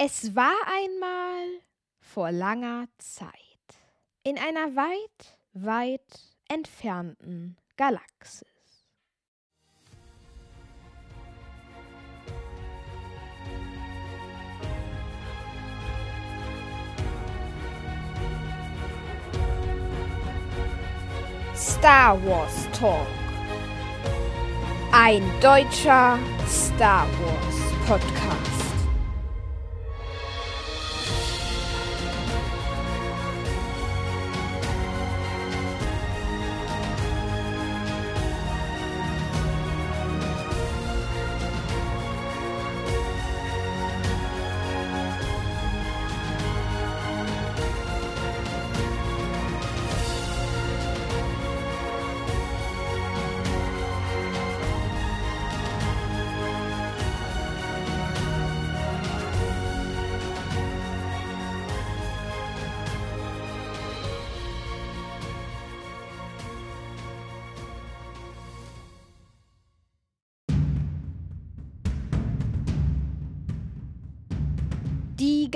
Es war einmal vor langer Zeit in einer weit, weit entfernten Galaxis. Star Wars Talk. Ein deutscher Star Wars Podcast.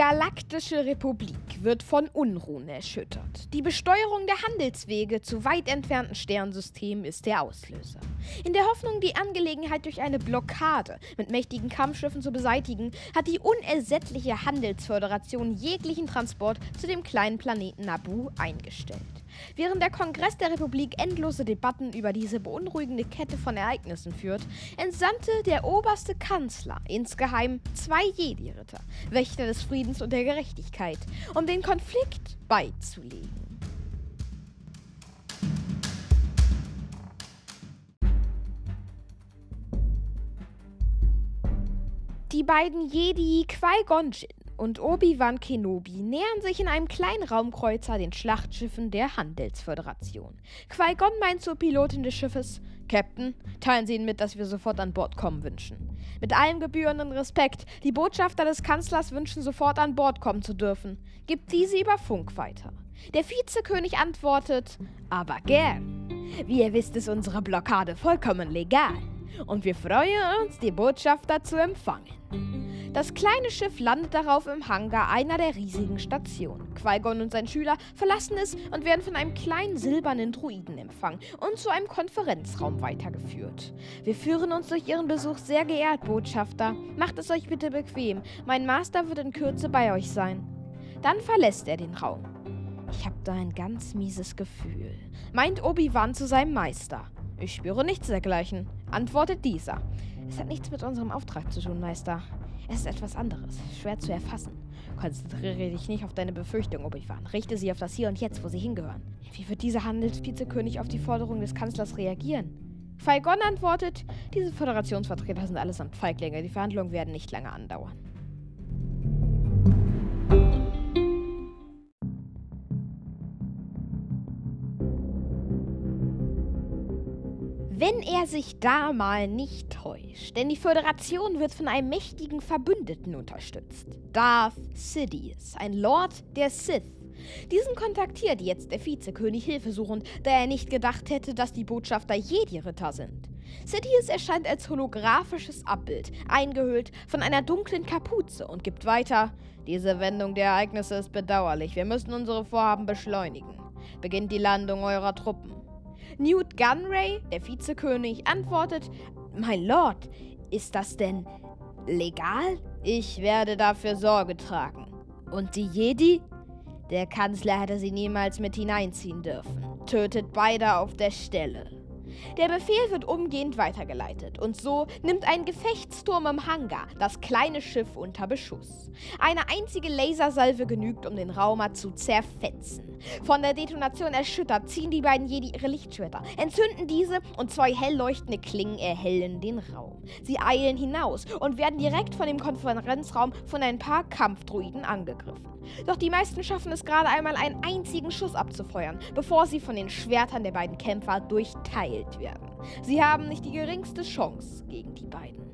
Galaktische Republik wird von Unruhen erschüttert. Die Besteuerung der Handelswege zu weit entfernten Sternsystemen ist der Auslöser. In der Hoffnung, die Angelegenheit durch eine Blockade mit mächtigen Kampfschiffen zu beseitigen, hat die unersättliche Handelsföderation jeglichen Transport zu dem kleinen Planeten Nabu eingestellt. Während der Kongress der Republik endlose Debatten über diese beunruhigende Kette von Ereignissen führt, entsandte der oberste Kanzler insgeheim zwei Jedi-Ritter, Wächter des Friedens und der Gerechtigkeit, um den Konflikt beizulegen. Die beiden Jedi Qui-Gon Jinn und Obi-Wan Kenobi nähern sich in einem kleinen Raumkreuzer den Schlachtschiffen der Handelsföderation. Qui-Gon meint zur Pilotin des Schiffes, Captain, teilen Sie ihnen mit, dass wir sofort an Bord kommen wünschen. Mit allem gebührenden Respekt, die Botschafter des Kanzlers wünschen sofort an Bord kommen zu dürfen. Gibt diese über Funk weiter. Der Vizekönig antwortet, aber gern. Wie ihr wisst, ist unsere Blockade vollkommen legal. Und wir freuen uns, die Botschafter zu empfangen. Das kleine Schiff landet darauf im Hangar einer der riesigen Stationen. Qui-Gon und sein Schüler verlassen es und werden von einem kleinen silbernen Druiden empfangen und zu einem Konferenzraum weitergeführt. Wir führen uns durch Ihren Besuch sehr geehrt, Botschafter. Macht es euch bitte bequem. Mein Master wird in Kürze bei euch sein. Dann verlässt er den Raum. Ich habe da ein ganz mieses Gefühl, meint Obi-Wan zu seinem Meister. Ich spüre nichts dergleichen, antwortet dieser. Es hat nichts mit unserem Auftrag zu tun, Meister. Es ist etwas anderes, schwer zu erfassen. Konzentriere dich nicht auf deine Befürchtung, Obi-Wan. Richte sie auf das Hier und Jetzt, wo sie hingehören. Wie wird dieser Handelsvizekönig auf die Forderung des Kanzlers reagieren? Qui-Gon antwortet, diese Föderationsvertreter sind allesamt Feiglinge. Die Verhandlungen werden nicht lange andauern. Wenn er sich da mal nicht täuscht, denn die Föderation wird von einem mächtigen Verbündeten unterstützt. Darth Sidious, ein Lord der Sith. Diesen kontaktiert jetzt der Vizekönig hilfesuchend, da er nicht gedacht hätte, dass die Botschafter Jedi-Ritter sind. Sidious erscheint als holographisches Abbild, eingehüllt von einer dunklen Kapuze und gibt weiter: Diese Wendung der Ereignisse ist bedauerlich. Wir müssen unsere Vorhaben beschleunigen. Beginnt die Landung eurer Truppen. Newt Gunray, der Vizekönig, antwortet: Mein Lord, ist das denn legal? Ich werde dafür Sorge tragen. Und die Jedi? Der Kanzler hätte sie niemals mit hineinziehen dürfen. Tötet beide auf der Stelle. Der Befehl wird umgehend weitergeleitet und so nimmt ein Gefechtsturm im Hangar das kleine Schiff unter Beschuss. Eine einzige Lasersalve genügt, um den Raumer zu zerfetzen. Von der Detonation erschüttert ziehen die beiden Jedi ihre Lichtschwerter, entzünden diese und zwei hell leuchtende Klingen erhellen den Raum. Sie eilen hinaus und werden direkt von dem Konferenzraum von ein paar Kampfdruiden angegriffen. Doch die meisten schaffen es gerade einmal einen einzigen Schuss abzufeuern, bevor sie von den Schwertern der beiden Kämpfer durchteilt werden. Sie haben nicht die geringste Chance gegen die beiden.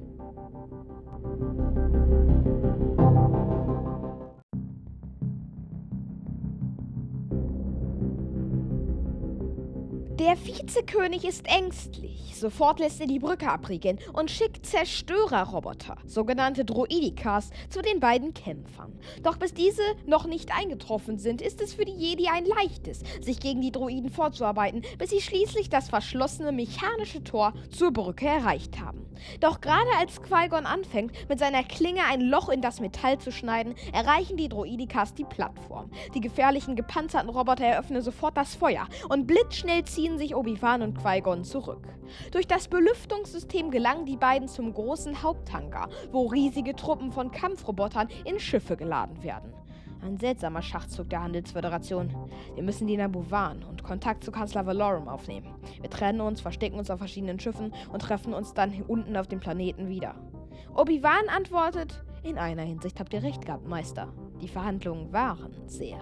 Der Vizekönig ist ängstlich. Sofort lässt er die Brücke abriegeln und schickt Zerstörerroboter, sogenannte Droidikas, zu den beiden Kämpfern. Doch bis diese noch nicht eingetroffen sind, ist es für die Jedi ein leichtes, sich gegen die Droiden vorzuarbeiten, bis sie schließlich das verschlossene mechanische Tor zur Brücke erreicht haben. Doch gerade als Qui-Gon anfängt, mit seiner Klinge ein Loch in das Metall zu schneiden, erreichen die Droidikas die Plattform. Die gefährlichen gepanzerten Roboter eröffnen sofort das Feuer und blitzschnell ziehen sich Obi-Wan und Qui-Gon zurück. Durch das Belüftungssystem gelangen die beiden zum großen Haupthangar, wo riesige Truppen von Kampfrobotern in Schiffe geladen werden. Ein seltsamer Schachzug der Handelsföderation. Wir müssen die Nabu warnen und Kontakt zu Kanzler Valorum aufnehmen. Wir trennen uns, verstecken uns auf verschiedenen Schiffen und treffen uns dann unten auf dem Planeten wieder. Obi-Wan antwortet, in einer Hinsicht habt ihr recht gehabt, Meister. Die Verhandlungen waren sehr.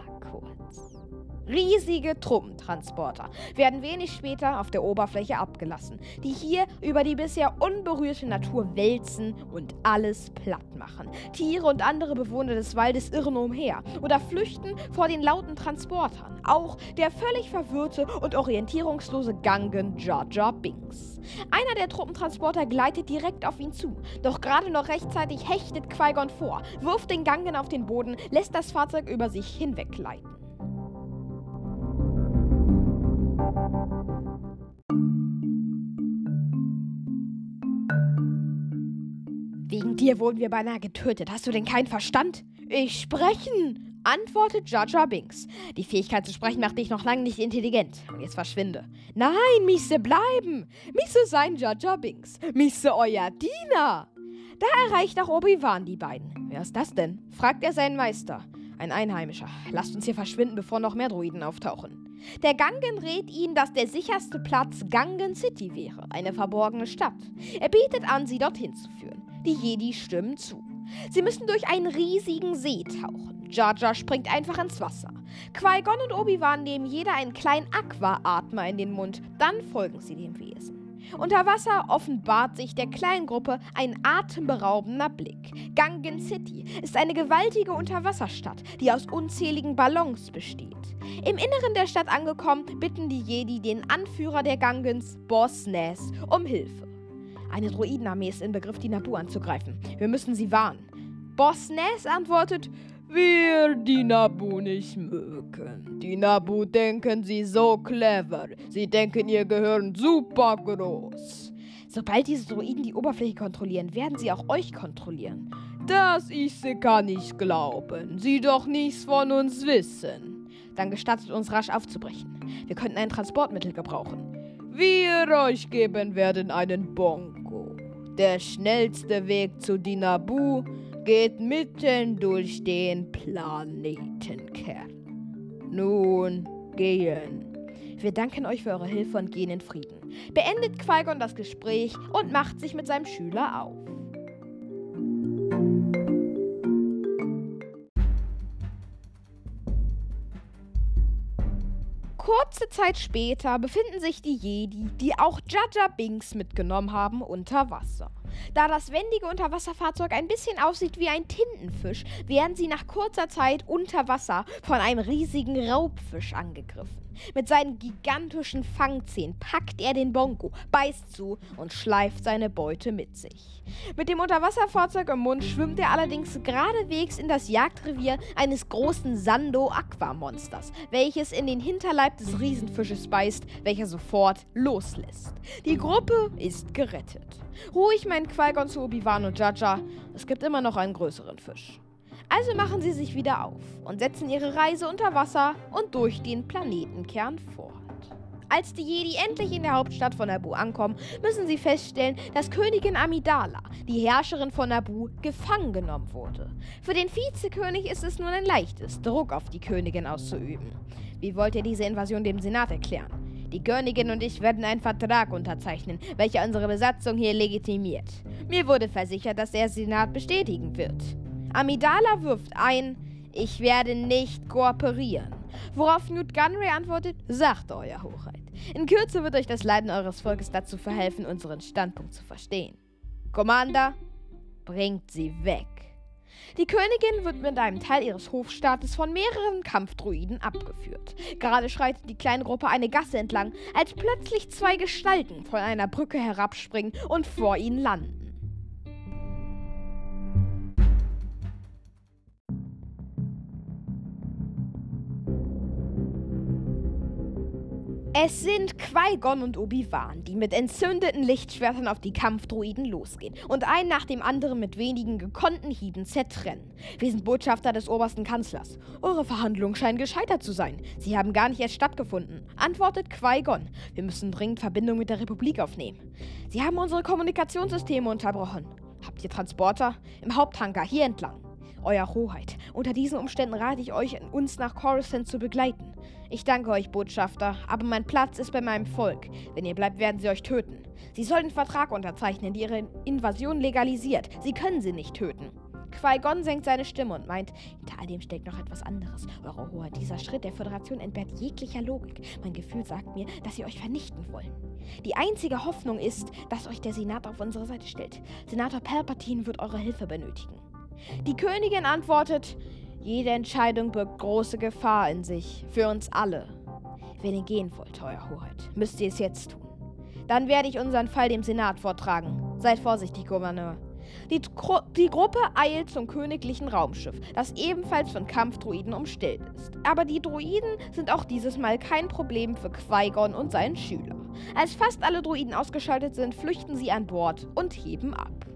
Riesige Truppentransporter werden wenig später auf der Oberfläche abgelassen, die hier über die bisher unberührte Natur wälzen und alles platt machen. Tiere und andere Bewohner des Waldes irren umher oder flüchten vor den lauten Transportern. Auch der völlig verwirrte und orientierungslose Gangen Jar Jar Binks. Einer der Truppentransporter gleitet direkt auf ihn zu, doch gerade noch rechtzeitig hechtet Qui-Gon vor, wirft den Gangen auf den Boden, lässt das Fahrzeug über sich hinweggleiten. Dir wurden wir beinahe getötet. Hast du denn keinen Verstand? Ich sprechen, antwortet Jar Binks. Die Fähigkeit zu sprechen macht dich noch lange nicht intelligent. Und jetzt verschwinde. Nein, Miese bleiben. Miese sein Jar Binks. Miese euer Diener. Da erreicht auch Obi-Wan die beiden. Wer ist das denn? fragt er seinen Meister. Ein Einheimischer. Lasst uns hier verschwinden, bevor noch mehr Druiden auftauchen. Der Gangen rät ihnen, dass der sicherste Platz Gangen City wäre, eine verborgene Stadt. Er bietet an, sie dorthin zu führen. Die Jedi stimmen zu. Sie müssen durch einen riesigen See tauchen. Jar Jar springt einfach ins Wasser. Qui-Gon und Obi-Wan nehmen jeder einen kleinen Aqua-Atmer in den Mund. Dann folgen sie dem Wesen. Unter Wasser offenbart sich der kleinen Gruppe ein atemberaubender Blick. Gangen City ist eine gewaltige Unterwasserstadt, die aus unzähligen Ballons besteht. Im Inneren der Stadt angekommen, bitten die Jedi den Anführer der Gangens, Boss Nass, um Hilfe. Eine Droidenarmee ist in Begriff, die Nabu anzugreifen. Wir müssen sie warnen. Boss Nass antwortet, wir die Nabu nicht mögen. Die Nabu denken sie so clever. Sie denken ihr Gehirn super groß. Sobald diese Droiden die Oberfläche kontrollieren, werden sie auch euch kontrollieren. Das ich sie kann nicht glauben. Sie doch nichts von uns wissen. Dann gestattet uns rasch aufzubrechen. Wir könnten ein Transportmittel gebrauchen. Wir euch geben werden einen Bongo. Der schnellste Weg zu Dinabu geht mitten durch den Planetenkern. Nun gehen. Wir danken euch für eure Hilfe und gehen in Frieden. Beendet Qui-Gon das Gespräch und macht sich mit seinem Schüler auf. Kurze Zeit später befinden sich die Jedi, die auch Jaja Binks mitgenommen haben, unter Wasser. Da das wendige Unterwasserfahrzeug ein bisschen aussieht wie ein Tintenfisch, werden sie nach kurzer Zeit unter Wasser von einem riesigen Raubfisch angegriffen. Mit seinen gigantischen Fangzähnen packt er den Bongo, beißt zu und schleift seine Beute mit sich. Mit dem Unterwasserfahrzeug im Mund schwimmt er allerdings geradewegs in das Jagdrevier eines großen Sando-Aquamonsters, welches in den Hinterleib des Riesenfisches beißt, welcher sofort loslässt. Die Gruppe ist gerettet. Ruhig meint Qui-Gon zu Obi-Wan und Jaja, es gibt immer noch einen größeren Fisch. Also machen sie sich wieder auf und setzen ihre Reise unter Wasser und durch den Planetenkern fort. Als die Jedi endlich in der Hauptstadt von Naboo ankommen, müssen sie feststellen, dass Königin Amidala, die Herrscherin von Naboo, gefangen genommen wurde. Für den Vizekönig ist es nun ein leichtes, Druck auf die Königin auszuüben. Wie wollt ihr diese Invasion dem Senat erklären? Die Königin und ich werden einen Vertrag unterzeichnen, welcher unsere Besatzung hier legitimiert. Mir wurde versichert, dass der Senat bestätigen wird. Amidala wirft ein, ich werde nicht kooperieren. Worauf Newt Gunray antwortet, sagt Euer Hochheit. In Kürze wird euch das Leiden eures Volkes dazu verhelfen, unseren Standpunkt zu verstehen. Commander, bringt sie weg. Die Königin wird mit einem Teil ihres Hofstaates von mehreren Kampfdruiden abgeführt. Gerade schreitet die kleine Gruppe eine Gasse entlang, als plötzlich zwei Gestalten von einer Brücke herabspringen und vor ihnen landen. Es sind Qui-Gon und Obi-Wan, die mit entzündeten Lichtschwertern auf die Kampfdruiden losgehen und einen nach dem anderen mit wenigen gekonnten Hieben zertrennen. Wir sind Botschafter des obersten Kanzlers. Eure Verhandlungen scheinen gescheitert zu sein. Sie haben gar nicht erst stattgefunden, antwortet Qui-Gon. Wir müssen dringend Verbindung mit der Republik aufnehmen. Sie haben unsere Kommunikationssysteme unterbrochen. Habt ihr Transporter? Im Haupthangar hier entlang. Euer Hoheit, unter diesen Umständen rate ich euch, uns nach Coruscant zu begleiten. Ich danke euch, Botschafter, aber mein Platz ist bei meinem Volk. Wenn ihr bleibt, werden sie euch töten. Sie sollen einen Vertrag unterzeichnen, der ihre Invasion legalisiert. Sie können sie nicht töten. Qui-Gon senkt seine Stimme und meint, hinter all dem steckt noch etwas anderes. Eure Hoheit, dieser Schritt der Föderation entbehrt jeglicher Logik. Mein Gefühl sagt mir, dass sie euch vernichten wollen. Die einzige Hoffnung ist, dass euch der Senat auf unsere Seite stellt. Senator Palpatine wird eure Hilfe benötigen. Die Königin antwortet, jede Entscheidung birgt große Gefahr in sich, für uns alle. Wenn ihr gehen wollt, Euer Hoheit, müsst ihr es jetzt tun. Dann werde ich unseren Fall dem Senat vortragen. Seid vorsichtig, Gouverneur. Die, Gru die, Gruppe eilt zum königlichen Raumschiff, das ebenfalls von Kampfdruiden umstellt ist. Aber die Druiden sind auch dieses Mal kein Problem für Qui-Gon und seinen Schüler. Als fast alle Druiden ausgeschaltet sind, flüchten sie an Bord und heben ab.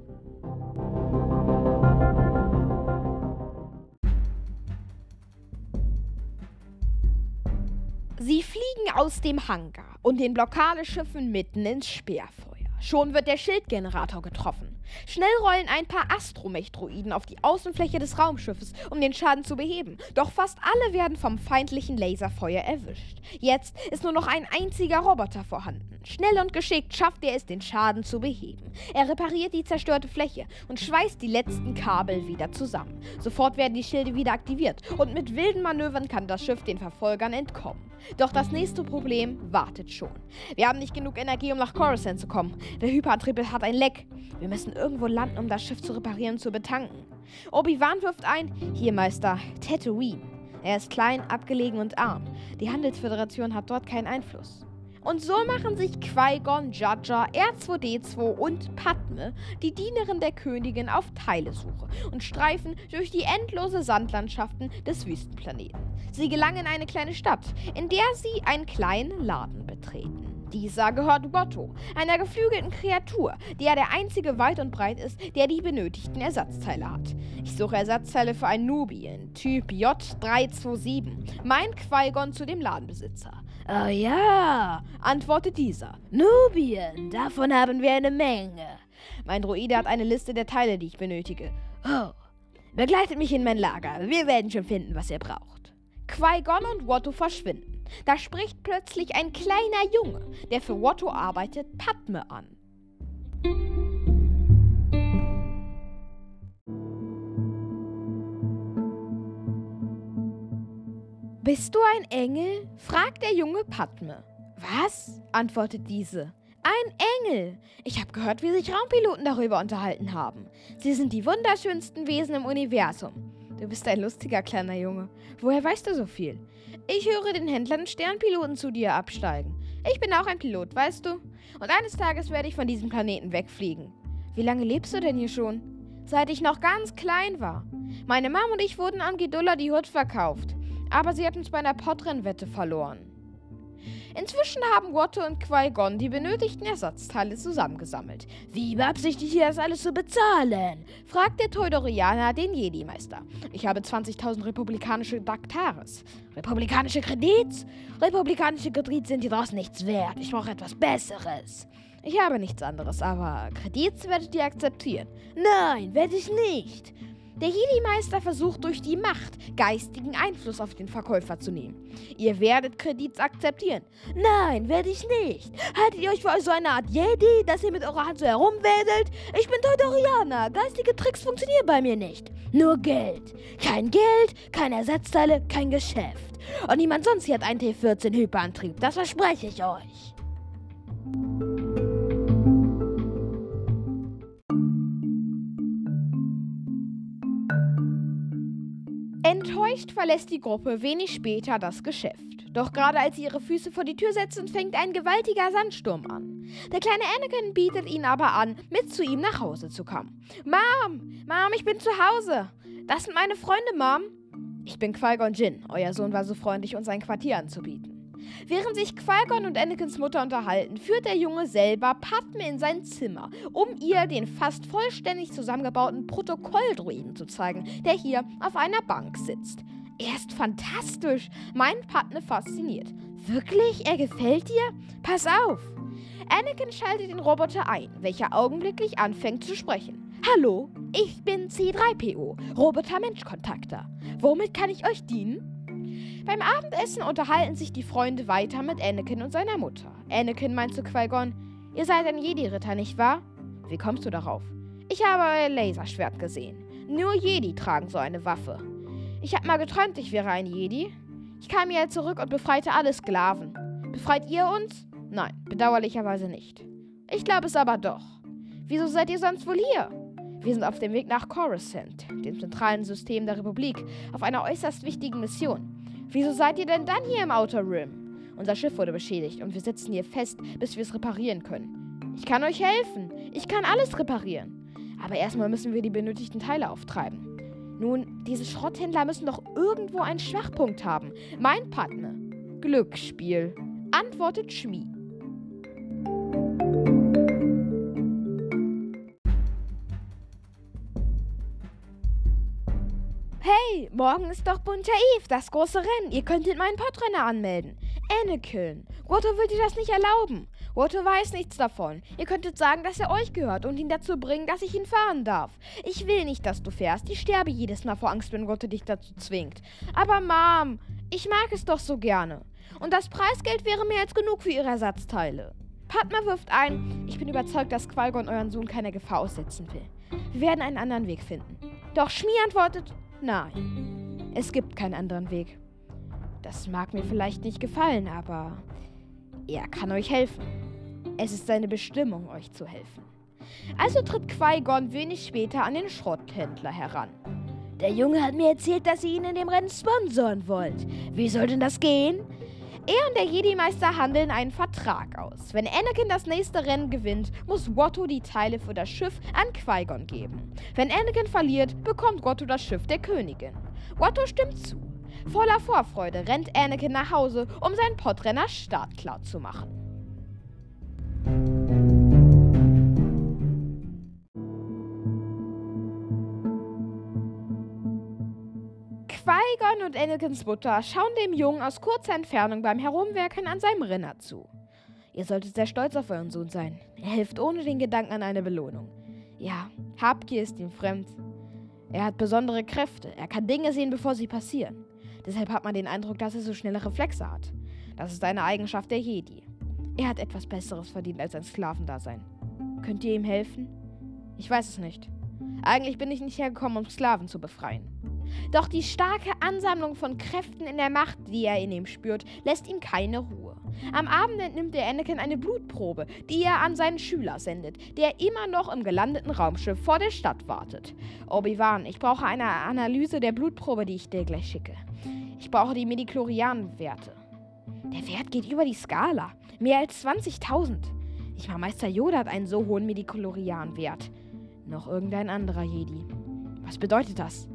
Sie fliegen aus dem Hangar und den Blockadeschiffen mitten ins Speerfeuer. Schon wird der Schildgenerator getroffen. Schnell rollen ein paar Astromech-Droiden auf die Außenfläche des Raumschiffes, um den Schaden zu beheben. Doch fast alle werden vom feindlichen Laserfeuer erwischt. Jetzt ist nur noch ein einziger Roboter vorhanden. Schnell und geschickt schafft er es, den Schaden zu beheben. Er repariert die zerstörte Fläche und schweißt die letzten Kabel wieder zusammen. Sofort werden die Schilde wieder aktiviert und mit wilden Manövern kann das Schiff den Verfolgern entkommen. Doch das nächste Problem wartet schon. Wir haben nicht genug Energie, um nach Coruscant zu kommen. Der Hyperantrieb hat ein Leck. Wir müssen irgendwo landen, um das Schiff zu reparieren und zu betanken. Obi-Wan wirft ein, hier Meister, Tatooine. Er ist klein, abgelegen und arm. Die Handelsföderation hat dort keinen Einfluss. Und so machen sich Qui-Gon, Jaja, R2D2 und Padme, die Dienerin der Königin, auf Teilesuche und streifen durch die endlose Sandlandschaften des Wüstenplaneten. Sie gelangen in eine kleine Stadt, in der sie einen kleinen Laden betreten. Dieser gehört Gotto, einer geflügelten Kreatur, der der einzige weit und breit ist, der die benötigten Ersatzteile hat. Ich suche Ersatzteile für einen Nubien, Typ J327, meint Qui-Gon zu dem Ladenbesitzer. Oh ja, antwortet dieser. Nubien, davon haben wir eine Menge. Mein Droide hat eine Liste der Teile, die ich benötige. Oh, begleitet mich in mein Lager. Wir werden schon finden, was ihr braucht. Qui-Gon und Watto verschwinden. Da spricht plötzlich ein kleiner Junge, der für Watto arbeitet, Padme an. Bist du ein Engel? fragt der junge Padme. Was? antwortet diese. Ein Engel! Ich habe gehört, wie sich Raumpiloten darüber unterhalten haben. Sie sind die wunderschönsten Wesen im Universum. Du bist ein lustiger kleiner Junge. Woher weißt du so viel? Ich höre den Händlern Sternpiloten zu dir absteigen. Ich bin auch ein Pilot, weißt du? Und eines Tages werde ich von diesem Planeten wegfliegen. Wie lange lebst du denn hier schon? Seit ich noch ganz klein war. Meine Mom und ich wurden an Gidulla die Hut verkauft. Aber sie hat uns bei einer Podrennwette verloren. Inzwischen haben Watto und Qui-Gon die benötigten Ersatzteile zusammengesammelt. Wie beabsichtigt ihr das alles zu bezahlen? fragt der Teudorianer den Jedi-Meister. Ich habe 20.000 republikanische Daktares. Republikanische Kredits? Republikanische Kredits sind hier draußen nichts wert. Ich brauche etwas Besseres. Ich habe nichts anderes, aber Kredits werdet ihr akzeptieren. Nein, werde ich nicht. Der Jedi-Meister versucht durch die Macht geistigen Einfluss auf den Verkäufer zu nehmen. Ihr werdet Kredits akzeptieren. Nein, werde ich nicht. Haltet ihr euch für so eine Art Jedi, dass ihr mit eurer Hand so herumwedelt? Ich bin Teudorianer. Geistige Tricks funktionieren bei mir nicht. Nur Geld. Kein Geld, keine Ersatzteile, kein Geschäft. Und niemand sonst hier hat einen T14 Hyperantrieb. Das verspreche ich euch. Enttäuscht verlässt die Gruppe wenig später das Geschäft. Doch gerade als sie ihre Füße vor die Tür setzen, fängt ein gewaltiger Sandsturm an. Der kleine Anakin bietet ihnen aber an, mit zu ihm nach Hause zu kommen. Mom, Mom, ich bin zu Hause. Das sind meine Freunde, Mom. Ich bin Qui-Gon Jinn. Euer Sohn war so freundlich, uns ein Quartier anzubieten. Während sich Qui-Gon und Anakins Mutter unterhalten, führt der Junge selber Padme in sein Zimmer, um ihr den fast vollständig zusammengebauten Protokolldruiden zu zeigen, der hier auf einer Bank sitzt. Er ist fantastisch, meint Padme fasziniert. Wirklich? Er gefällt dir? Pass auf! Anakin schaltet den Roboter ein, welcher augenblicklich anfängt zu sprechen. Hallo, ich bin C3PO, Roboter-Mensch-Kontakter. Womit kann ich euch dienen? Beim Abendessen unterhalten sich die Freunde weiter mit Anakin und seiner Mutter. Anakin meint zu Qui-Gon, ihr seid ein Jedi-Ritter, nicht wahr? Wie kommst du darauf? Ich habe euer Laserschwert gesehen. Nur Jedi tragen so eine Waffe. Ich habe mal geträumt, ich wäre ein Jedi. Ich kam hierher zurück und befreite alle Sklaven. Befreit ihr uns? Nein, bedauerlicherweise nicht. Ich glaube es aber doch. Wieso seid ihr sonst wohl hier? Wir sind auf dem Weg nach Coruscant, dem zentralen System der Republik, auf einer äußerst wichtigen Mission. Wieso seid ihr denn dann hier im Outer Rim? Unser Schiff wurde beschädigt und wir sitzen hier fest, bis wir es reparieren können. Ich kann euch helfen. Ich kann alles reparieren. Aber erstmal müssen wir die benötigten Teile auftreiben. Nun, diese Schrotthändler müssen doch irgendwo einen Schwachpunkt haben. Mein Partner. Glücksspiel. Antwortet Schmie. Hey, morgen ist doch Bunter Eve, das große Rennen. Ihr könntet meinen Podrenner anmelden. Anakin, Watto will dir das nicht erlauben. Watto weiß nichts davon. Ihr könntet sagen, dass er euch gehört und ihn dazu bringen, dass ich ihn fahren darf. Ich will nicht, dass du fährst. Ich sterbe jedes Mal vor Angst, wenn Watto dich dazu zwingt. Aber Mom, ich mag es doch so gerne. Und das Preisgeld wäre mehr als genug für ihre Ersatzteile. Padma wirft ein, ich bin überzeugt, dass Qualgon euren Sohn keiner Gefahr aussetzen will. Wir werden einen anderen Weg finden. Doch Schmi antwortet, Nein, es gibt keinen anderen Weg. Das mag mir vielleicht nicht gefallen, aber er kann euch helfen. Es ist seine Bestimmung, euch zu helfen. Also tritt Qui-Gon wenig später an den Schrotthändler heran. Der Junge hat mir erzählt, dass ihr ihn in dem Rennen sponsoren wollt. Wie soll denn das gehen? Er und der Jedi-Meister handeln einen Vertrag aus. Wenn Anakin das nächste Rennen gewinnt, muss Watto die Teile für das Schiff an Qui-Gon geben. Wenn Anakin verliert, bekommt Watto das Schiff der Königin. Watto stimmt zu. Voller Vorfreude rennt Anakin nach Hause, um seinen Podrenner startklar zu machen. Qui-Gon und Anakins Mutter schauen dem Jungen aus kurzer Entfernung beim Herumwerken an seinem Rinner zu. Ihr solltet sehr stolz auf euren Sohn sein. Er hilft ohne den Gedanken an eine Belohnung. Ja, Habgier ist ihm fremd. Er hat besondere Kräfte. Er kann Dinge sehen, bevor sie passieren. Deshalb hat man den Eindruck, dass er so schnelle Reflexe hat. Das ist eine Eigenschaft der Jedi. Er hat etwas Besseres verdient als ein Sklavendasein. Könnt ihr ihm helfen? Ich weiß es nicht. Eigentlich bin ich nicht hergekommen, um Sklaven zu befreien. Doch die starke Ansammlung von Kräften in der Macht, die er in ihm spürt, lässt ihm keine Ruhe. Am Abend entnimmt der Anakin eine Blutprobe, die er an seinen Schüler sendet, der immer noch im gelandeten Raumschiff vor der Stadt wartet. Obi-Wan, ich brauche eine Analyse der Blutprobe, die ich dir gleich schicke. Ich brauche die Mediklorian-Werte. Der Wert geht über die Skala. Mehr als 20.000. Ich war Meister Yoda hat einen so hohen Mediklorian-Wert. Noch irgendein anderer Jedi. Was bedeutet das?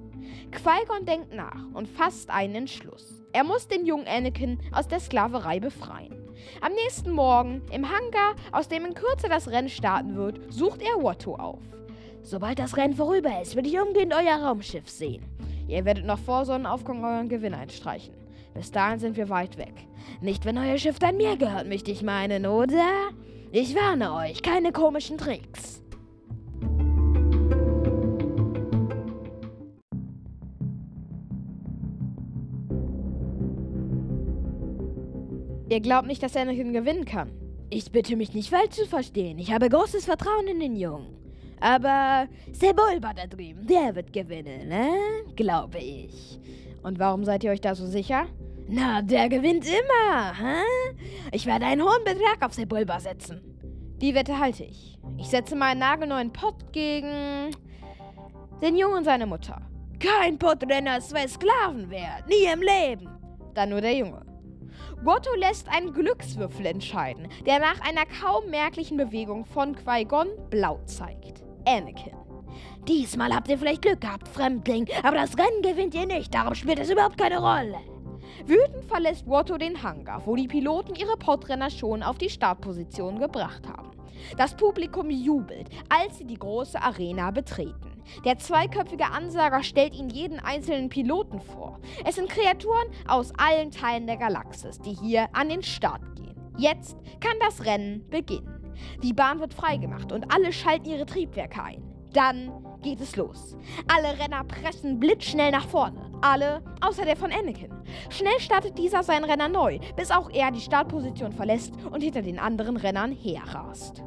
Qui-Gon denkt nach und fasst einen Entschluss. Er muss den jungen Anakin aus der Sklaverei befreien. Am nächsten Morgen, im Hangar, aus dem in Kürze das Rennen starten wird, sucht er Watto auf. Sobald das Rennen vorüber ist, will ich umgehend euer Raumschiff sehen. Ihr werdet noch vor Sonnenaufgang euren Gewinn einstreichen. Bis dahin sind wir weit weg. Nicht, wenn euer Schiff dann mir gehört, möchte ich meinen, oder? Ich warne euch, keine komischen Tricks. Ihr glaubt nicht, dass Anakin gewinnen kann. Ich bitte mich nicht falsch zu verstehen. Ich habe großes Vertrauen in den Jungen. Aber Sebulba da drüben, der wird gewinnen, ne? Glaube ich. Und warum seid ihr euch da so sicher? Na, der gewinnt immer, hä? Ich werde einen hohen Betrag auf Sebulba setzen. Die Wette halte ich. Ich setze meinen nagelneuen Pott gegen den Jungen und seine Mutter. Kein Podrenner zwei Sklaven wert. Nie im Leben. Dann nur der Junge. Watto lässt einen Glückswürfel entscheiden, der nach einer kaum merklichen Bewegung von Qui-Gon blau zeigt. Anakin. Diesmal habt ihr vielleicht Glück gehabt, Fremdling, aber das Rennen gewinnt ihr nicht, darum spielt es überhaupt keine Rolle. Wütend verlässt Watto den Hangar, wo die Piloten ihre Podrenner schon auf die Startposition gebracht haben. Das Publikum jubelt, als sie die große Arena betreten. Der zweiköpfige Ansager stellt ihnen jeden einzelnen Piloten vor. Es sind Kreaturen aus allen Teilen der Galaxis, die hier an den Start gehen. Jetzt kann das Rennen beginnen. Die Bahn wird freigemacht und alle schalten ihre Triebwerke ein. Dann geht es los. Alle Renner pressen blitzschnell nach vorne. Alle, außer der von Anakin. Schnell startet dieser seinen Renner neu, bis auch er die Startposition verlässt und hinter den anderen Rennern herrast.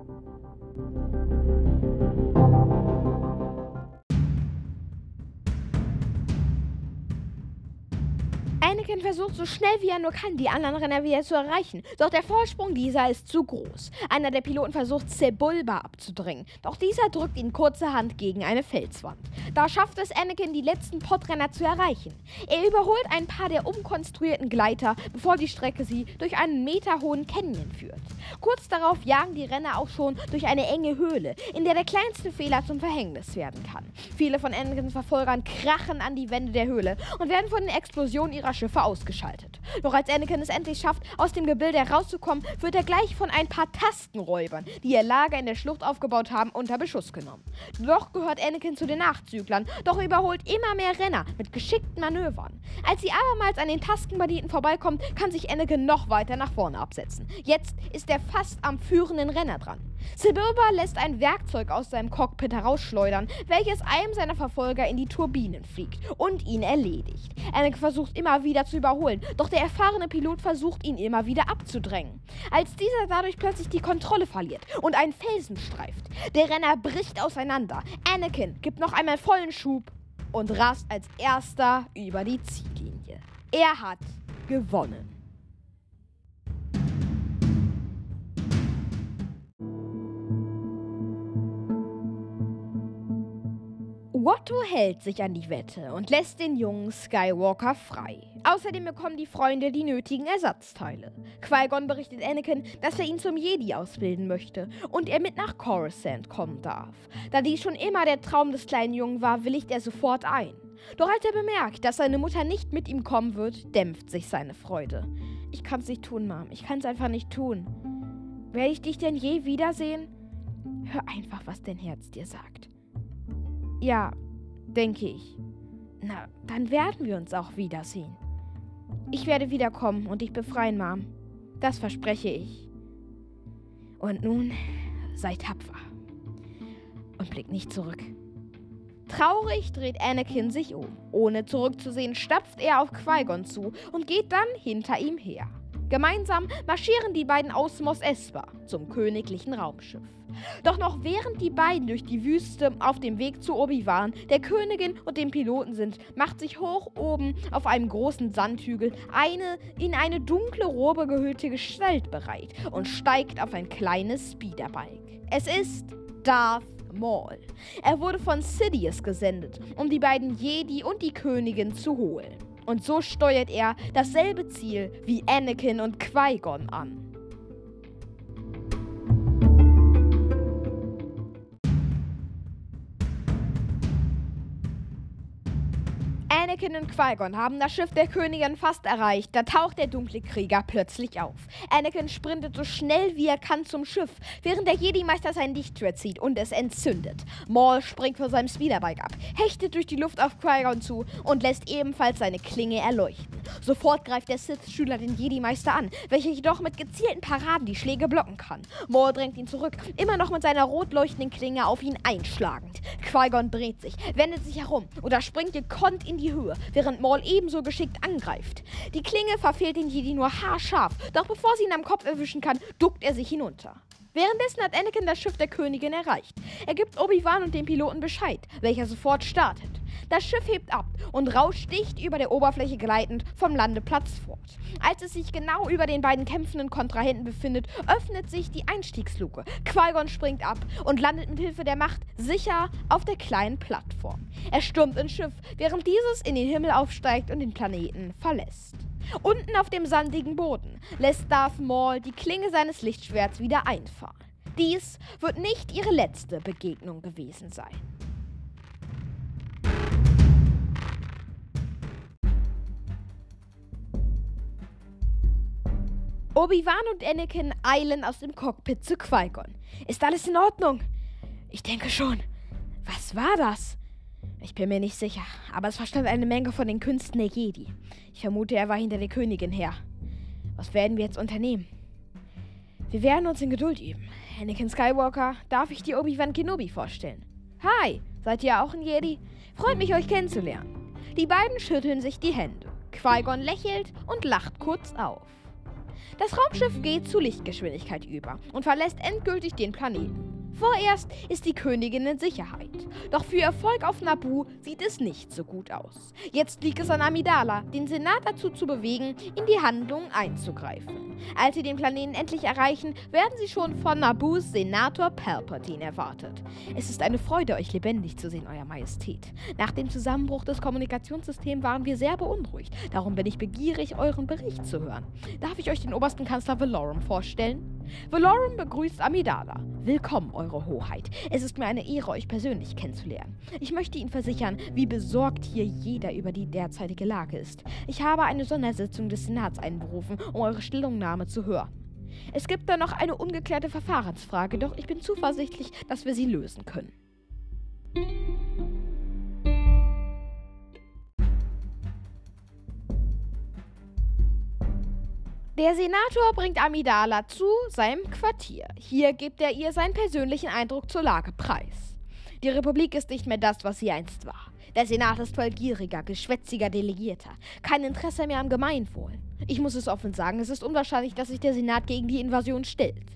Anakin versucht so schnell wie er nur kann, die anderen Renner wieder zu erreichen. Doch der Vorsprung dieser ist zu groß. Einer der Piloten versucht, Sebulba abzudrängen. Doch dieser drückt ihn kurzerhand gegen eine Felswand. Da schafft es Anakin, die letzten Podrenner zu erreichen. Er überholt ein paar der umkonstruierten Gleiter, bevor die Strecke sie durch einen meterhohen Canyon führt. Kurz darauf jagen die Renner auch schon durch eine enge Höhle, in der der kleinste Fehler zum Verhängnis werden kann. Viele von Anakins Verfolgern krachen an die Wände der Höhle und werden von den Explosionen ihrer Schiffe ausgeschaltet. Doch als Anakin es endlich schafft, aus dem Gebilde herauszukommen, wird er gleich von ein paar Tastenräubern, die ihr Lager in der Schlucht aufgebaut haben, unter Beschuss genommen. Doch gehört Anakin zu den Nachzüglern, doch er überholt immer mehr Renner mit geschickten Manövern. Als sie abermals an den Taskenbanditen vorbeikommt, kann sich Anakin noch weiter nach vorne absetzen. Jetzt ist er fast am führenden Renner dran. Sebulba lässt ein Werkzeug aus seinem Cockpit herausschleudern, welches einem seiner Verfolger in die Turbinen fliegt und ihn erledigt. Anakin versucht immer wieder zu überholen, doch der erfahrene Pilot versucht ihn immer wieder abzudrängen. Als dieser dadurch plötzlich die Kontrolle verliert und einen Felsen streift, der Renner bricht auseinander. Anakin gibt noch einmal vollen Schub und rast als erster über die Ziellinie. Er hat gewonnen. Watto hält sich an die Wette und lässt den jungen Skywalker frei. Außerdem bekommen die Freunde die nötigen Ersatzteile. Qui-Gon berichtet Anakin, dass er ihn zum Jedi ausbilden möchte und er mit nach Coruscant kommen darf. Da dies schon immer der Traum des kleinen Jungen war, willigt er sofort ein. Doch als er bemerkt, dass seine Mutter nicht mit ihm kommen wird, dämpft sich seine Freude. Ich kann's nicht tun, Mom. Ich kann's einfach nicht tun. Werde ich dich denn je wiedersehen? Hör einfach, was dein Herz dir sagt. Ja, denke ich. Na, dann werden wir uns auch wiedersehen. Ich werde wiederkommen und dich befreien, Mom. Das verspreche ich. Und nun sei tapfer. Und blick nicht zurück. Traurig dreht Anakin sich um. Ohne zurückzusehen, stapft er auf Qui-Gon zu und geht dann hinter ihm her. Gemeinsam marschieren die beiden aus Mos Espa zum königlichen Raumschiff. Doch noch während die beiden durch die Wüste auf dem Weg zu Obi-Wan, der Königin und dem Piloten sind, macht sich hoch oben auf einem großen Sandhügel eine in eine dunkle Robe gehüllte Gestalt bereit und steigt auf ein kleines Speederbike. Es ist Darth Maul. Er wurde von Sidious gesendet, um die beiden Jedi und die Königin zu holen. Und so steuert er dasselbe Ziel wie Anakin und Qui-Gon an. Anakin und Qui-Gon haben das Schiff der Königin fast erreicht. Da taucht der dunkle Krieger plötzlich auf. Anakin sprintet so schnell wie er kann zum Schiff, während der Jedi-Meister sein Lichtschwert zieht und es entzündet. Maul springt von seinem Speederbike ab, hechtet durch die Luft auf Qui-Gon zu und lässt ebenfalls seine Klinge erleuchten. Sofort greift der Sith-Schüler den Jedi-Meister an, welcher jedoch mit gezielten Paraden die Schläge blocken kann. Maul drängt ihn zurück, immer noch mit seiner rot leuchtenden Klinge auf ihn einschlagend. Qui-Gon dreht sich, wendet sich herum oder springt gekonnt in die Höhe Höhe, während Maul ebenso geschickt angreift. Die Klinge verfehlt den Jedi nur haarscharf, doch bevor sie ihn am Kopf erwischen kann, duckt er sich hinunter. Währenddessen hat Anakin das Schiff der Königin erreicht. Er gibt Obi-Wan und dem Piloten Bescheid, welcher sofort startet. Das Schiff hebt ab und rauscht dicht über der Oberfläche gleitend vom Landeplatz fort. Als es sich genau über den beiden kämpfenden Kontrahenten befindet, öffnet sich die Einstiegsluke. Qui-Gon springt ab und landet mit Hilfe der Macht sicher auf der kleinen Plattform. Er stürmt ins Schiff, während dieses in den Himmel aufsteigt und den Planeten verlässt. Unten auf dem sandigen Boden lässt Darth Maul die Klinge seines Lichtschwerts wieder einfahren. Dies wird nicht ihre letzte Begegnung gewesen sein. Obi-Wan und Anakin eilen aus dem Cockpit zu Qui-Gon. Ist alles in Ordnung? Ich denke schon. Was war das? Ich bin mir nicht sicher, aber es verstand eine Menge von den Künsten der Jedi. Ich vermute, er war hinter der Königin her. Was werden wir jetzt unternehmen? Wir werden uns in Geduld üben. Anakin Skywalker, darf ich dir Obi-Wan Kenobi vorstellen? Hi, seid ihr auch ein Jedi? Freut mich, euch kennenzulernen. Die beiden schütteln sich die Hände. Qui-Gon lächelt und lacht kurz auf. Das Raumschiff geht zu Lichtgeschwindigkeit über und verlässt endgültig den Planeten. Vorerst ist die Königin in Sicherheit. Doch für Erfolg auf Naboo sieht es nicht so gut aus. Jetzt liegt es an Amidala, den Senat dazu zu bewegen, in die Handlungen einzugreifen. Als sie den Planeten endlich erreichen, werden sie schon von Naboos Senator Palpatine erwartet. Es ist eine Freude, euch lebendig zu sehen, Euer Majestät. Nach dem Zusammenbruch des Kommunikationssystems waren wir sehr beunruhigt. Darum bin ich begierig, euren Bericht zu hören. Darf ich euch den obersten Kanzler Valorum vorstellen? Valorum begrüßt Amidala. Willkommen, Eure Hoheit. Es ist mir eine Ehre, euch persönlich kennenzulernen. Ich möchte Ihnen versichern, wie besorgt hier jeder über die derzeitige Lage ist. Ich habe eine Sondersitzung des Senats einberufen, um eure Stellungnahme zu hören. Es gibt da noch eine ungeklärte Verfahrensfrage, doch ich bin zuversichtlich, dass wir sie lösen können. Der Senator bringt Amidala zu seinem Quartier. Hier gibt er ihr seinen persönlichen Eindruck zur Lage preis. Die Republik ist nicht mehr das, was sie einst war. Der Senat ist voll gieriger, geschwätziger Delegierter. Kein Interesse mehr am Gemeinwohl. Ich muss es offen sagen, es ist unwahrscheinlich, dass sich der Senat gegen die Invasion stellt.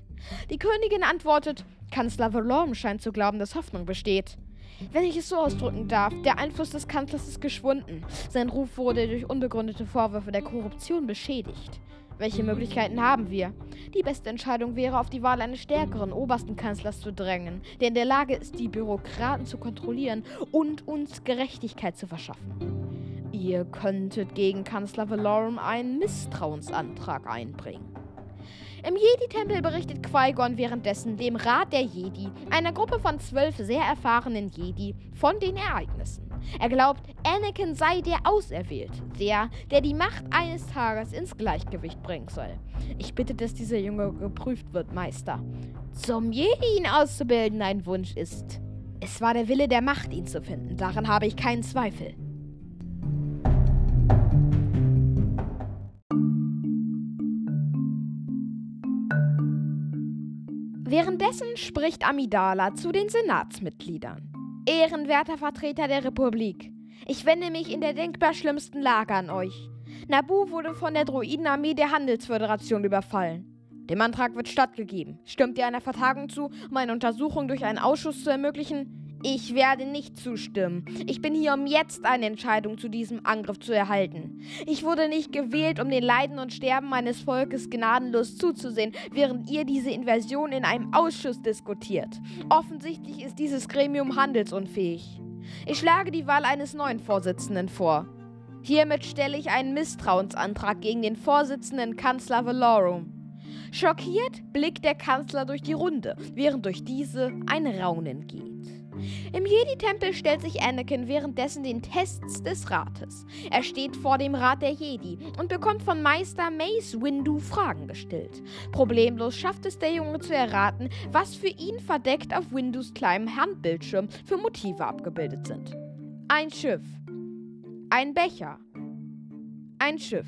Die Königin antwortet, Kanzler Valorum scheint zu glauben, dass Hoffnung besteht. Wenn ich es so ausdrücken darf, der Einfluss des Kanzlers ist geschwunden. Sein Ruf wurde durch unbegründete Vorwürfe der Korruption beschädigt. Welche Möglichkeiten haben wir? Die beste Entscheidung wäre, auf die Wahl eines stärkeren obersten Kanzlers zu drängen, der in der Lage ist, die Bürokraten zu kontrollieren und uns Gerechtigkeit zu verschaffen. Ihr könntet gegen Kanzler Valorum einen Misstrauensantrag einbringen. Im Jedi-Tempel berichtet Qui-Gon währenddessen dem Rat der Jedi, einer Gruppe von zwölf sehr erfahrenen Jedi, von den Ereignissen. Er glaubt, Anakin sei der Auserwählte, der, der die Macht eines Tages ins Gleichgewicht bringen soll. Ich bitte, dass dieser Junge geprüft wird, Meister. Zum Jedi ihn auszubilden ein Wunsch ist. Es war der Wille der Macht, ihn zu finden, daran habe ich keinen Zweifel. Währenddessen spricht Amidala zu den Senatsmitgliedern. Ehrenwerter Vertreter der Republik, ich wende mich in der denkbar schlimmsten Lage an euch. Nabu wurde von der Droidenarmee der Handelsföderation überfallen. Dem Antrag wird stattgegeben. Stimmt ihr einer Vertagung zu, um eine Untersuchung durch einen Ausschuss zu ermöglichen? Ich werde nicht zustimmen. Ich bin hier, um jetzt eine Entscheidung zu diesem Angriff zu erhalten. Ich wurde nicht gewählt, um den Leiden und Sterben meines Volkes gnadenlos zuzusehen, während ihr diese Invasion in einem Ausschuss diskutiert. Offensichtlich ist dieses Gremium handelsunfähig. Ich schlage die Wahl eines neuen Vorsitzenden vor. Hiermit stelle ich einen Misstrauensantrag gegen den Vorsitzenden Kanzler Valorum. Schockiert blickt der Kanzler durch die Runde, während durch diese ein Raunen geht. Im Jedi-Tempel stellt sich Anakin währenddessen den Tests des Rates. Er steht vor dem Rat der Jedi und bekommt von Meister Mace Windu Fragen gestellt. Problemlos schafft es der Junge zu erraten, was für ihn verdeckt auf Windus kleinem Handbildschirm für Motive abgebildet sind. Ein Schiff. Ein Becher. Ein Schiff.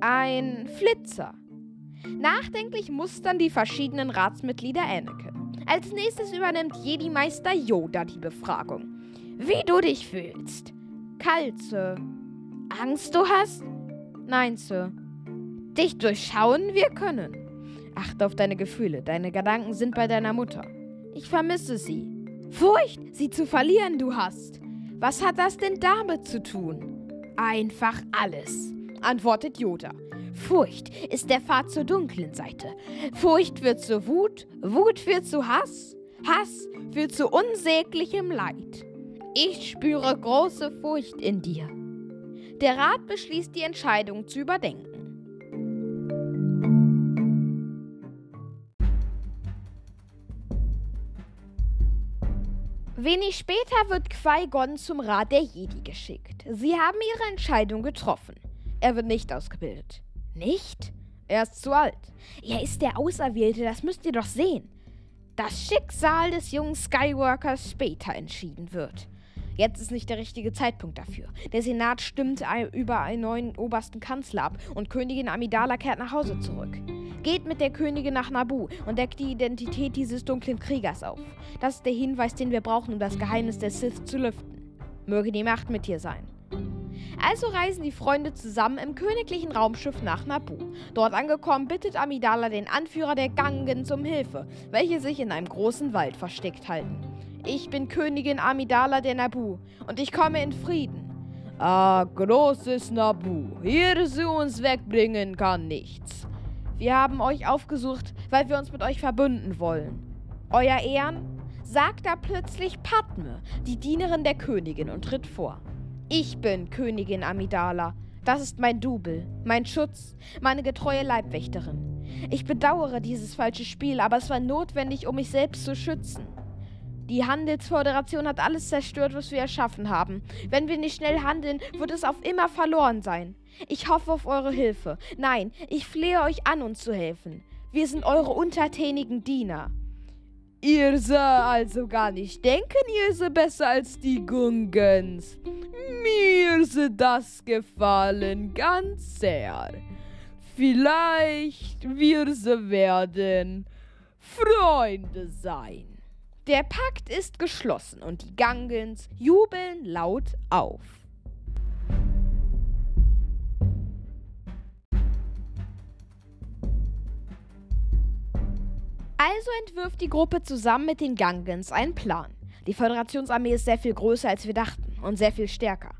Ein Flitzer. Nachdenklich mustern die verschiedenen Ratsmitglieder Anakin. Als nächstes übernimmt Jedi-Meister Yoda die Befragung. Wie du dich fühlst? Kalt, Sir. Angst du hast? Nein, Sir. Dich durchschauen wir können. Achte auf deine Gefühle. Deine Gedanken sind bei deiner Mutter. Ich vermisse sie. Furcht, sie zu verlieren, du hast. Was hat das denn damit zu tun? Einfach alles, antwortet Yoda. Furcht ist der Pfad zur dunklen Seite. Furcht wird zu Wut, Wut wird zu Hass, Hass wird zu unsäglichem Leid. Ich spüre große Furcht in dir. Der Rat beschließt, die Entscheidung zu überdenken. Wenig später wird Qui-Gon zum Rat der Jedi geschickt. Sie haben ihre Entscheidung getroffen. Er wird nicht ausgebildet. Nicht? Er ist zu alt. Er ist der Auserwählte, das müsst ihr doch sehen. Das Schicksal des jungen Skywalkers später entschieden wird. Jetzt ist nicht der richtige Zeitpunkt dafür. Der Senat stimmt über einen neuen obersten Kanzler ab und Königin Amidala kehrt nach Hause zurück. Geht mit der Königin nach Nabu und deckt die Identität dieses dunklen Kriegers auf. Das ist der Hinweis, den wir brauchen, um das Geheimnis der Sith zu lüften. Möge die Macht mit dir sein. Also reisen die Freunde zusammen im königlichen Raumschiff nach Nabu. Dort angekommen bittet Amidala den Anführer der Gangen um Hilfe, welche sich in einem großen Wald versteckt halten. Ich bin Königin Amidala der Nabu und ich komme in Frieden. Ah, großes Nabu, hier sie uns wegbringen kann nichts. Wir haben euch aufgesucht, weil wir uns mit euch verbünden wollen. Euer Ehren, sagt da plötzlich Padme, die Dienerin der Königin, und tritt vor. Ich bin Königin Amidala. Das ist mein Double, mein Schutz, meine getreue Leibwächterin. Ich bedauere dieses falsche Spiel, aber es war notwendig, um mich selbst zu schützen. Die Handelsföderation hat alles zerstört, was wir erschaffen haben. Wenn wir nicht schnell handeln, wird es auf immer verloren sein. Ich hoffe auf eure Hilfe. Nein, ich flehe euch an, uns zu helfen. Wir sind eure untertänigen Diener. Ihr sah also gar nicht denken, ihr seid besser als die Gungens. Mir se das gefallen ganz sehr. Vielleicht wir se werden Freunde sein. Der Pakt ist geschlossen und die Gangens jubeln laut auf. Also entwirft die Gruppe zusammen mit den Gangens einen Plan. Die Föderationsarmee ist sehr viel größer, als wir dachten und sehr viel stärker.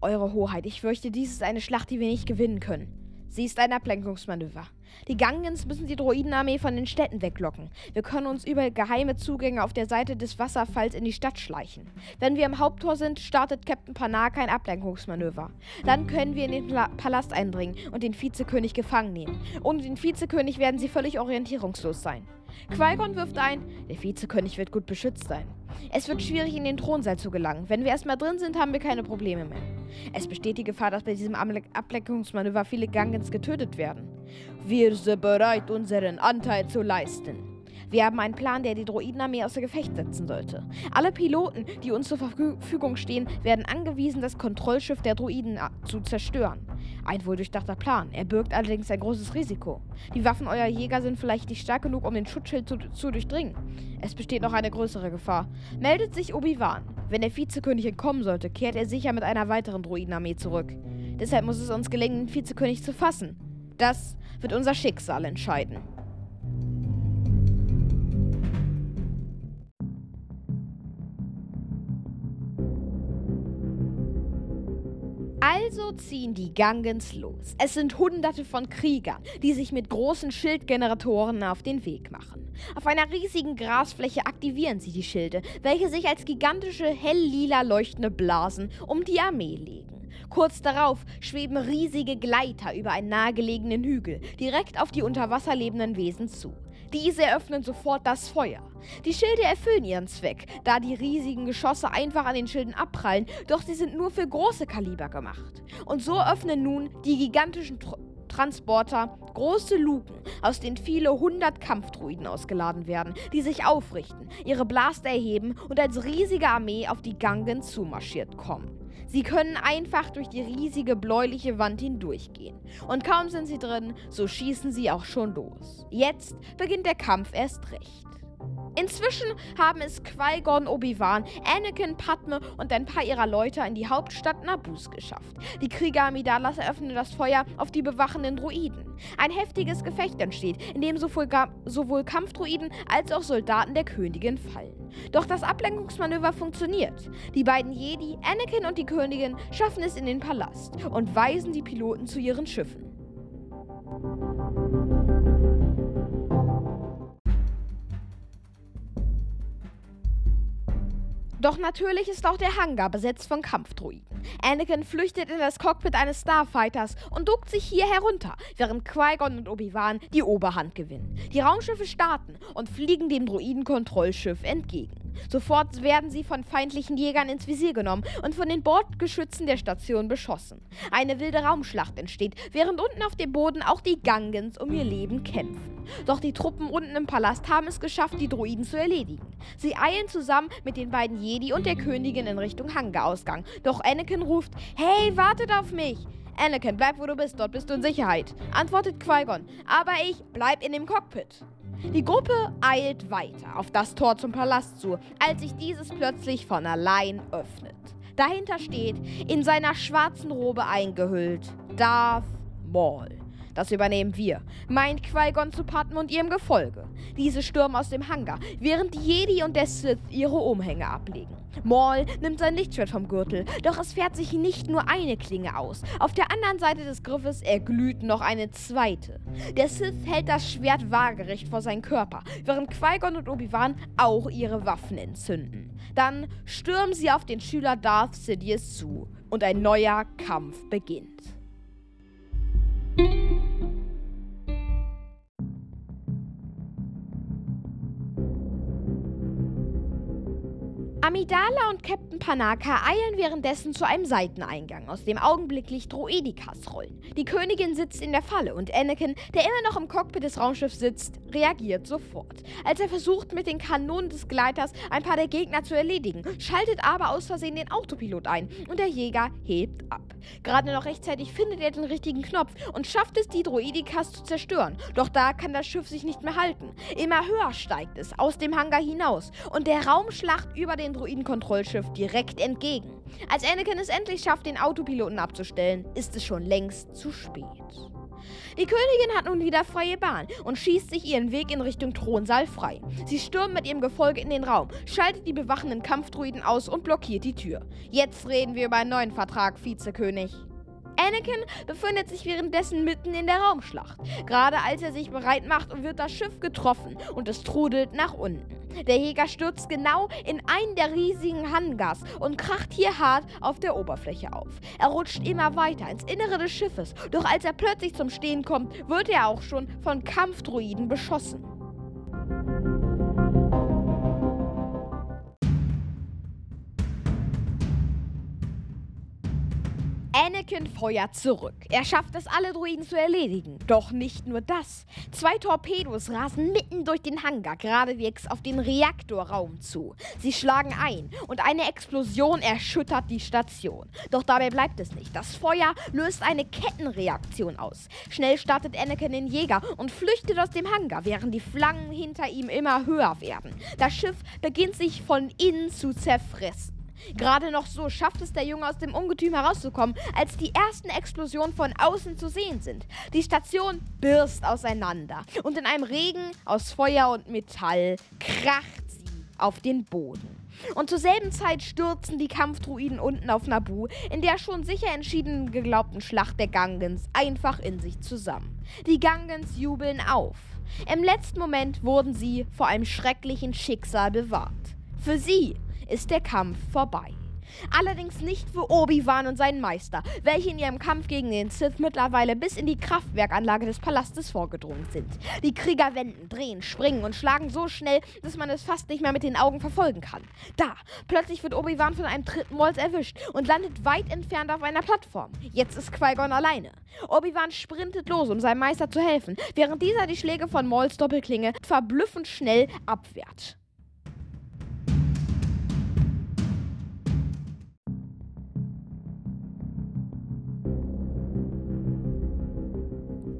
Eure Hoheit, ich fürchte, dies ist eine Schlacht, die wir nicht gewinnen können. Sie ist ein Ablenkungsmanöver. Die Gangens müssen die Droidenarmee von den Städten weglocken. Wir können uns über geheime Zugänge auf der Seite des Wasserfalls in die Stadt schleichen. Wenn wir im Haupttor sind, startet Captain Panak ein Ablenkungsmanöver. Dann können wir in den Palast eindringen und den Vizekönig gefangen nehmen. Ohne den Vizekönig werden sie völlig orientierungslos sein. Qui-Gon wirft ein, der Vizekönig wird gut beschützt sein. Es wird schwierig, in den Thronsaal zu gelangen. Wenn wir erstmal drin sind, haben wir keine Probleme mehr. Es besteht die Gefahr, dass bei diesem Ablenkungsmanöver viele Gangens getötet werden. Wir sind bereit, unseren Anteil zu leisten. Wir haben einen Plan, der die Droidenarmee außer Gefecht setzen sollte. Alle Piloten, die uns zur Verfügung stehen, werden angewiesen, das Kontrollschiff der Droiden zu zerstören. Ein wohldurchdachter Plan. Er birgt allerdings ein großes Risiko. Die Waffen eurer Jäger sind vielleicht nicht stark genug, um den Schutzschild zu, zu durchdringen. Es besteht noch eine größere Gefahr. Meldet sich Obi-Wan. Wenn der Vizekönig entkommen sollte, kehrt er sicher mit einer weiteren Droidenarmee zurück. Deshalb muss es uns gelingen, den Vizekönig zu fassen. Das wird unser Schicksal entscheiden. Also ziehen die Gangens los. Es sind hunderte von Kriegern, die sich mit großen Schildgeneratoren auf den Weg machen. Auf einer riesigen Grasfläche aktivieren sie die Schilde, welche sich als gigantische hell-lila leuchtende Blasen um die Armee legen. Kurz darauf schweben riesige Gleiter über einen nahegelegenen Hügel, direkt auf die unter Wasser lebenden Wesen zu. Diese eröffnen sofort das Feuer. Die Schilde erfüllen ihren Zweck, da die riesigen Geschosse einfach an den Schilden abprallen, doch sie sind nur für große Kaliber gemacht. Und so öffnen nun die gigantischen Tr Transporter große Luken, aus denen viele hundert Kampfdruiden ausgeladen werden, die sich aufrichten, ihre Blaster erheben und als riesige Armee auf die Gangen zumarschiert kommen. Sie können einfach durch die riesige bläuliche Wand hindurchgehen. Und kaum sind sie drin, so schießen sie auch schon los. Jetzt beginnt der Kampf erst recht. Inzwischen haben es Qui-Gon, Obi-Wan, Anakin, Padme und ein paar ihrer Leute in die Hauptstadt Nabus geschafft. Die Krieger Amidalas eröffnen das Feuer auf die bewachenden Druiden. Ein heftiges Gefecht entsteht, in dem sowohl, sowohl Kampfdruiden als auch Soldaten der Königin fallen. Doch das Ablenkungsmanöver funktioniert. Die beiden Jedi, Anakin und die Königin, schaffen es in den Palast und weisen die Piloten zu ihren Schiffen. Doch natürlich ist auch der Hangar besetzt von Kampfdruiden. Anakin flüchtet in das Cockpit eines Starfighters und duckt sich hier herunter, während Qui-Gon und Obi-Wan die Oberhand gewinnen. Die Raumschiffe starten und fliegen dem Druiden-Kontrollschiff entgegen. Sofort werden sie von feindlichen Jägern ins Visier genommen und von den Bordgeschützen der Station beschossen. Eine wilde Raumschlacht entsteht, während unten auf dem Boden auch die Gangens um ihr Leben kämpfen. Doch die Truppen unten im Palast haben es geschafft, die Druiden zu erledigen. Sie eilen zusammen mit den beiden Jedi und der Königin in Richtung Hangarausgang. Doch Anakin ruft: Hey, wartet auf mich! Anakin, bleib wo du bist, dort bist du in Sicherheit, antwortet Qui-Gon. Aber ich bleib in dem Cockpit. Die Gruppe eilt weiter auf das Tor zum Palast zu, als sich dieses plötzlich von allein öffnet. Dahinter steht, in seiner schwarzen Robe eingehüllt, Darth Maul. Das übernehmen wir, meint Qui-Gon zu Padme und ihrem Gefolge. Diese stürmen aus dem Hangar, während Jedi und der Sith ihre Umhänge ablegen. Maul nimmt sein Lichtschwert vom Gürtel, doch es fährt sich nicht nur eine Klinge aus. Auf der anderen Seite des Griffes erglüht noch eine zweite. Der Sith hält das Schwert waagerecht vor seinen Körper, während Qui-Gon und Obi-Wan auch ihre Waffen entzünden. Dann stürmen sie auf den Schüler Darth Sidious zu und ein neuer Kampf beginnt. Amidala und Captain Panaka eilen währenddessen zu einem Seiteneingang, aus dem augenblicklich Droidikas rollen. Die Königin sitzt in der Falle und Anakin, der immer noch im Cockpit des Raumschiffs sitzt, reagiert sofort. Als er versucht, mit den Kanonen des Gleiters ein paar der Gegner zu erledigen, schaltet aber aus Versehen den Autopilot ein und der Jäger hebt ab. Gerade noch rechtzeitig findet er den richtigen Knopf und schafft es, die Droidikas zu zerstören. Doch da kann das Schiff sich nicht mehr halten. Immer höher steigt es aus dem Hangar hinaus und der Raumschlacht über den Droidenkontrollschiff direkt entgegen. Als Anakin es endlich schafft, den Autopiloten abzustellen, ist es schon längst zu spät. Die Königin hat nun wieder freie Bahn und schießt sich ihren Weg in Richtung Thronsaal frei. Sie stürmt mit ihrem Gefolge in den Raum, schaltet die bewachenden Kampfdruiden aus und blockiert die Tür. Jetzt reden wir über einen neuen Vertrag, Vizekönig. Anakin befindet sich währenddessen mitten in der Raumschlacht. Gerade als er sich bereit macht, wird das Schiff getroffen und es trudelt nach unten. Der Jäger stürzt genau in einen der riesigen Hangars und kracht hier hart auf der Oberfläche auf. Er rutscht immer weiter ins Innere des Schiffes, doch als er plötzlich zum Stehen kommt, wird er auch schon von Kampfdruiden beschossen. Anakin feuert zurück. Er schafft es, alle Druiden zu erledigen. Doch nicht nur das. Zwei Torpedos rasen mitten durch den Hangar geradewegs auf den Reaktorraum zu. Sie schlagen ein und eine Explosion erschüttert die Station. Doch dabei bleibt es nicht. Das Feuer löst eine Kettenreaktion aus. Schnell startet Anakin den Jäger und flüchtet aus dem Hangar, während die Flangen hinter ihm immer höher werden. Das Schiff beginnt sich von innen zu zerfressen. Gerade noch so schafft es der Junge aus dem Ungetüm herauszukommen, als die ersten Explosionen von außen zu sehen sind. Die Station birst auseinander und in einem Regen aus Feuer und Metall kracht sie auf den Boden. Und zur selben Zeit stürzen die Kampfdruiden unten auf Nabu in der schon sicher entschieden geglaubten Schlacht der Gangens einfach in sich zusammen. Die Gangens jubeln auf. Im letzten Moment wurden sie vor einem schrecklichen Schicksal bewahrt. Für sie ist der Kampf vorbei. Allerdings nicht für Obi-Wan und seinen Meister, welche in ihrem Kampf gegen den Sith mittlerweile bis in die Kraftwerkanlage des Palastes vorgedrungen sind. Die Krieger wenden, drehen, springen und schlagen so schnell, dass man es fast nicht mehr mit den Augen verfolgen kann. Da, plötzlich wird Obi-Wan von einem dritten Molz erwischt und landet weit entfernt auf einer Plattform. Jetzt ist Qui-Gon alleine. Obi-Wan sprintet los, um seinem Meister zu helfen, während dieser die Schläge von Molls Doppelklinge verblüffend schnell abwehrt.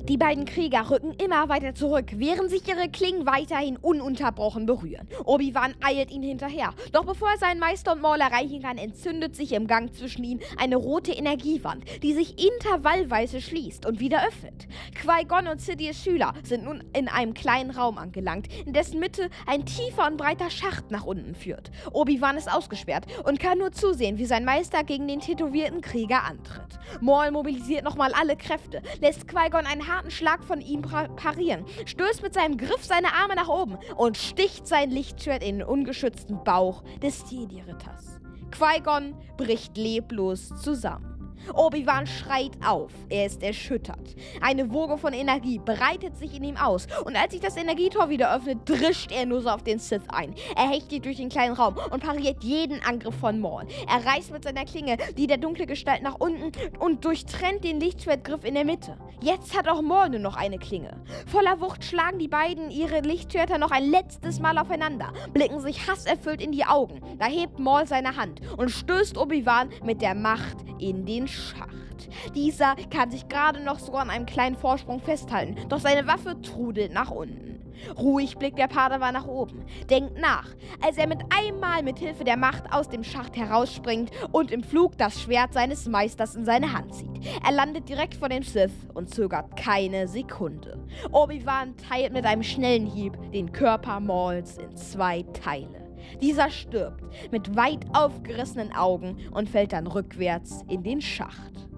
Die beiden Krieger rücken immer weiter zurück, während sich ihre Klingen weiterhin ununterbrochen berühren. Obi-Wan eilt ihnen hinterher. Doch bevor er seinen Meister und Maul erreichen kann, entzündet sich im Gang zwischen ihnen eine rote Energiewand, die sich intervallweise schließt und wieder öffnet. Qui-Gon und Sidious Schüler sind nun in einem kleinen Raum angelangt, in dessen Mitte ein tiefer und breiter Schacht nach unten führt. Obi-Wan ist ausgesperrt und kann nur zusehen, wie sein Meister gegen den tätowierten Krieger antritt. Maul mobilisiert nochmal alle Kräfte, lässt Qui-Gon einen harten Schlag von ihm parieren, stößt mit seinem Griff seine Arme nach oben und sticht sein Lichtschwert in den ungeschützten Bauch des Jedi-Ritters. Qui-Gon bricht leblos zusammen. Obi-Wan schreit auf. Er ist erschüttert. Eine Woge von Energie breitet sich in ihm aus. Und als sich das Energietor wieder öffnet, drischt er nur so auf den Sith ein. Er hechtet durch den kleinen Raum und pariert jeden Angriff von Maul. Er reißt mit seiner Klinge die der dunkle Gestalt nach unten und durchtrennt den Lichtschwertgriff in der Mitte. Jetzt hat auch Maul nur noch eine Klinge. Voller Wucht schlagen die beiden ihre Lichtschwerter noch ein letztes Mal aufeinander, blicken sich hasserfüllt in die Augen. Da hebt Maul seine Hand und stößt Obi-Wan mit der Macht in den Schacht. Dieser kann sich gerade noch so an einem kleinen Vorsprung festhalten, doch seine Waffe trudelt nach unten. Ruhig blickt der Padawan nach oben, denkt nach, als er mit einmal mit Hilfe der Macht aus dem Schacht herausspringt und im Flug das Schwert seines Meisters in seine Hand zieht. Er landet direkt vor dem Sith und zögert keine Sekunde. Obi-Wan teilt mit einem schnellen Hieb den Körper Mauls in zwei Teile. Dieser stirbt mit weit aufgerissenen Augen und fällt dann rückwärts in den Schacht.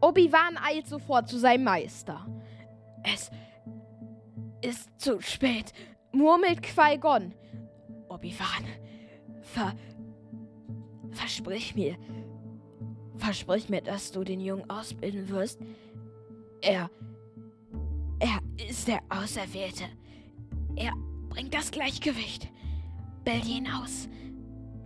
Obi-Wan eilt sofort zu seinem Meister. Es ist zu spät, murmelt Qui-Gon. Obi-Wan, ver versprich mir, Versprich mir, dass du den Jungen ausbilden wirst. Er. Er ist der Auserwählte. Er bringt das Gleichgewicht. Bild ihn aus.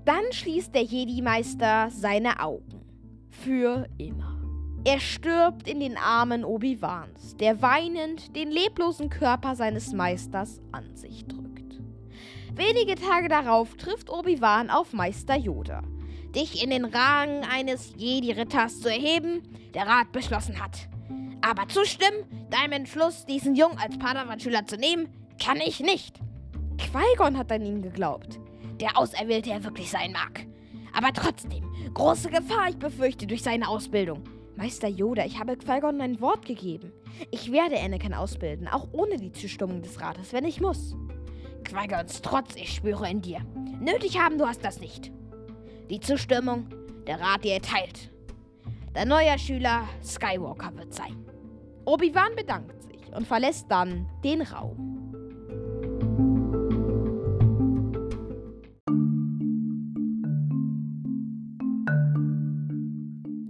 Dann schließt der Jedi-Meister seine Augen. Für immer. Er stirbt in den Armen Obi-Wans, der weinend den leblosen Körper seines Meisters an sich drückt. Wenige Tage darauf trifft Obi-Wan auf Meister Yoda dich in den Rang eines Jedi-Ritters zu erheben, der Rat beschlossen hat. Aber zustimmen, deinem Entschluss, diesen Jungen als Padawan-Schüler zu nehmen, kann ich nicht. Qui-Gon hat an ihn geglaubt. Der Auserwählte er wirklich sein mag. Aber trotzdem, große Gefahr, ich befürchte, durch seine Ausbildung. Meister Yoda, ich habe Qui-Gon ein Wort gegeben. Ich werde Anakin ausbilden, auch ohne die Zustimmung des Rates, wenn ich muss. Qui-Gons Trotz, ich spüre in dir. Nötig haben du hast das nicht die Zustimmung der Rat dir erteilt. Der neue Schüler Skywalker wird sein. Obi-Wan bedankt sich und verlässt dann den Raum.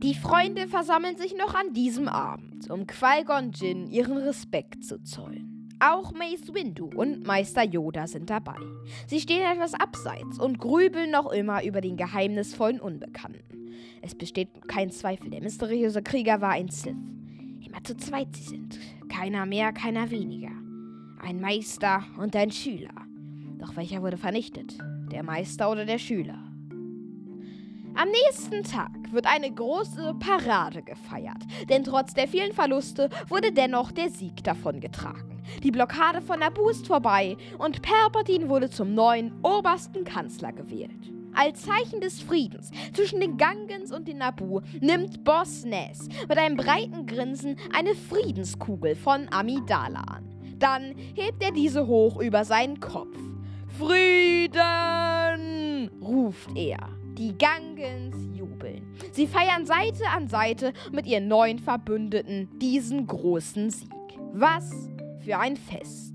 Die Freunde versammeln sich noch an diesem Abend, um Qui-Gon Jinn ihren Respekt zu zollen. Auch Mace Windu und Meister Yoda sind dabei. Sie stehen etwas abseits und grübeln noch immer über den geheimnisvollen Unbekannten. Es besteht kein Zweifel, der mysteriöse Krieger war ein Sith. Immer zu zweit sie sind. Keiner mehr, keiner weniger. Ein Meister und ein Schüler. Doch welcher wurde vernichtet? Der Meister oder der Schüler? Am nächsten Tag wird eine große Parade gefeiert, denn trotz der vielen Verluste wurde dennoch der Sieg davongetragen. Die Blockade von Naboo ist vorbei und Palpatine wurde zum neuen obersten Kanzler gewählt. Als Zeichen des Friedens zwischen den Gangens und den Naboo nimmt Boss Nass mit einem breiten Grinsen eine Friedenskugel von Amidala an. Dann hebt er diese hoch über seinen Kopf. Frieden! ruft er. Die Gangens jubeln. Sie feiern Seite an Seite mit ihren neuen Verbündeten diesen großen Sieg. Was für ein Fest.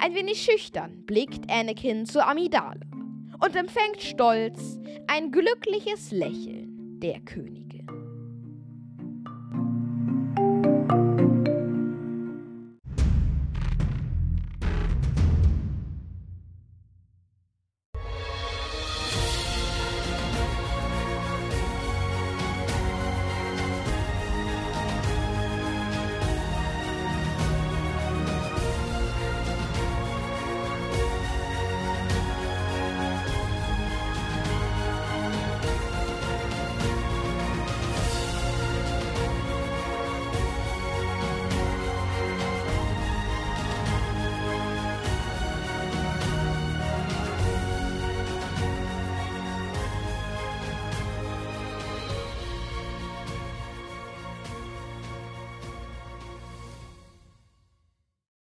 Ein wenig schüchtern blickt Anakin zu Amidala und empfängt stolz ein glückliches Lächeln der Königin.